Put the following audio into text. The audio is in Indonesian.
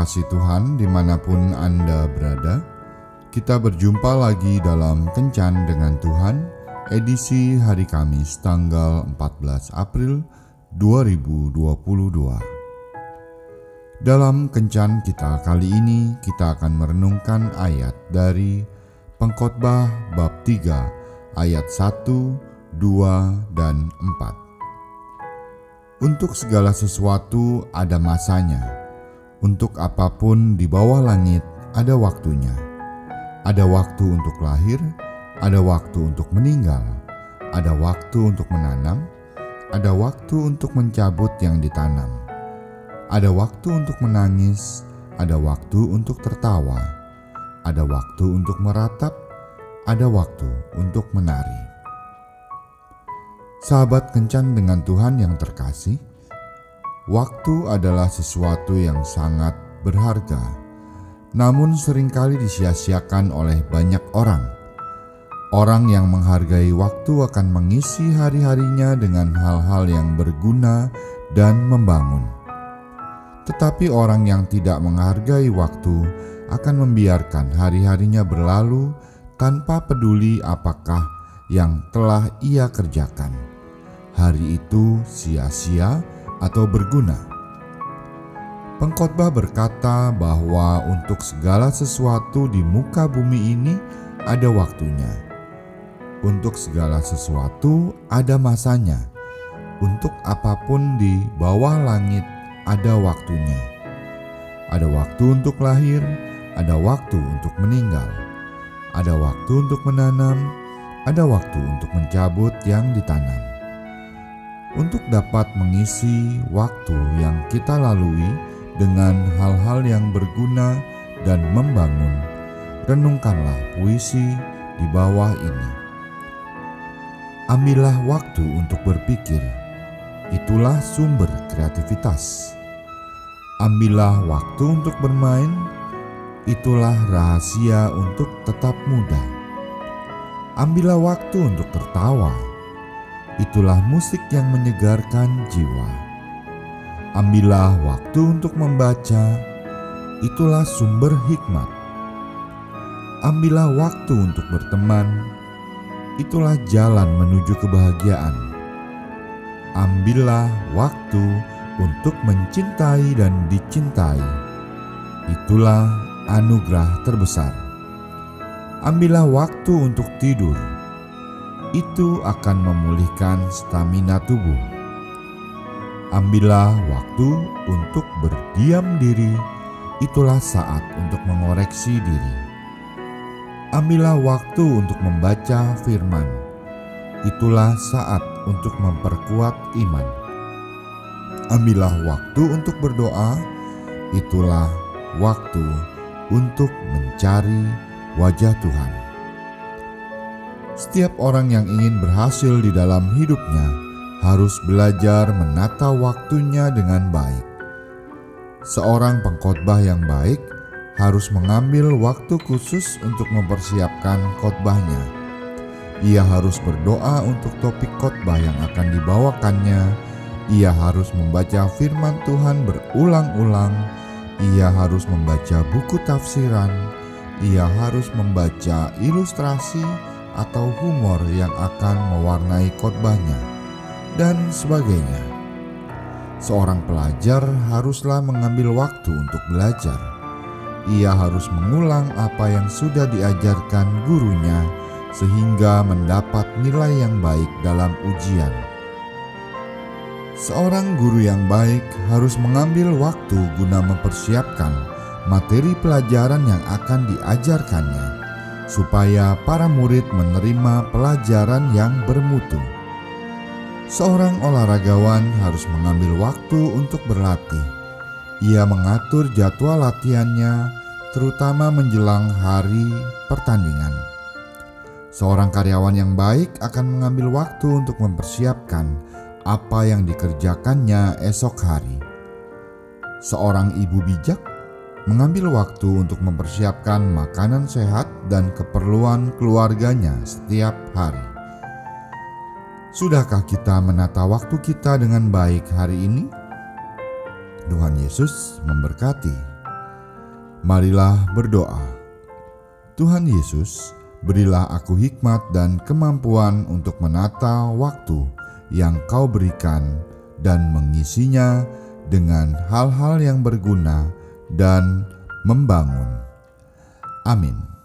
kasih Tuhan di mana pun Anda berada, kita berjumpa lagi dalam Kencan dengan Tuhan, edisi hari Kamis tanggal 14 April 2022. Dalam Kencan kita kali ini, kita akan merenungkan ayat dari Pengkhotbah bab 3 ayat 1, 2, dan 4. Untuk segala sesuatu ada masanya, untuk apa pun di bawah langit ada waktunya. Ada waktu untuk lahir, ada waktu untuk meninggal, ada waktu untuk menanam, ada waktu untuk mencabut yang ditanam. Ada waktu untuk menangis, ada waktu untuk tertawa, ada waktu untuk meratap, ada waktu untuk menari. Sahabat kencan dengan Tuhan yang terkasih, Waktu adalah sesuatu yang sangat berharga, namun sering kali disia-siakan oleh banyak orang. Orang yang menghargai waktu akan mengisi hari-harinya dengan hal-hal yang berguna dan membangun. Tetapi orang yang tidak menghargai waktu akan membiarkan hari-harinya berlalu tanpa peduli apakah yang telah ia kerjakan. Hari itu sia-sia atau berguna. Pengkhotbah berkata bahwa untuk segala sesuatu di muka bumi ini ada waktunya. Untuk segala sesuatu ada masanya. Untuk apa pun di bawah langit ada waktunya. Ada waktu untuk lahir, ada waktu untuk meninggal, ada waktu untuk menanam, ada waktu untuk mencabut yang ditanam untuk dapat mengisi waktu yang kita lalui dengan hal-hal yang berguna dan membangun. Renungkanlah puisi di bawah ini. Ambillah waktu untuk berpikir, itulah sumber kreativitas. Ambillah waktu untuk bermain, itulah rahasia untuk tetap muda. Ambillah waktu untuk tertawa itulah musik yang menyegarkan jiwa. Ambillah waktu untuk membaca, itulah sumber hikmat. Ambillah waktu untuk berteman, itulah jalan menuju kebahagiaan. Ambillah waktu untuk mencintai dan dicintai, itulah anugerah terbesar. Ambillah waktu untuk tidur itu akan memulihkan stamina tubuh. Ambillah waktu untuk berdiam diri, itulah saat untuk mengoreksi diri. Ambillah waktu untuk membaca firman, itulah saat untuk memperkuat iman. Ambillah waktu untuk berdoa, itulah waktu untuk mencari wajah Tuhan. Setiap orang yang ingin berhasil di dalam hidupnya harus belajar menata waktunya dengan baik. Seorang pengkhotbah yang baik harus mengambil waktu khusus untuk mempersiapkan khotbahnya. Ia harus berdoa untuk topik khotbah yang akan dibawakannya. Ia harus membaca firman Tuhan berulang-ulang. Ia harus membaca buku tafsiran. Ia harus membaca ilustrasi atau humor yang akan mewarnai khotbahnya, dan sebagainya. Seorang pelajar haruslah mengambil waktu untuk belajar. Ia harus mengulang apa yang sudah diajarkan gurunya, sehingga mendapat nilai yang baik dalam ujian. Seorang guru yang baik harus mengambil waktu guna mempersiapkan materi pelajaran yang akan diajarkannya supaya para murid menerima pelajaran yang bermutu. Seorang olahragawan harus mengambil waktu untuk berlatih. Ia mengatur jadwal latihannya, terutama menjelang hari pertandingan. Seorang karyawan yang baik akan mengambil waktu untuk mempersiapkan apa yang dikerjakannya esok hari. Seorang ibu bijak mengambil waktu untuk mempersiapkan makanan sehat dan keperluan keluarganya setiap hari. Sudahkah kita menata waktu kita dengan baik hari ini? Tuhan Yesus memberkati. Marilah berdoa. Tuhan Yesus, berilah aku hikmat dan kemampuan untuk menata waktu yang Kau berikan dan mengisinya dengan hal-hal yang berguna dan membangun. Amin.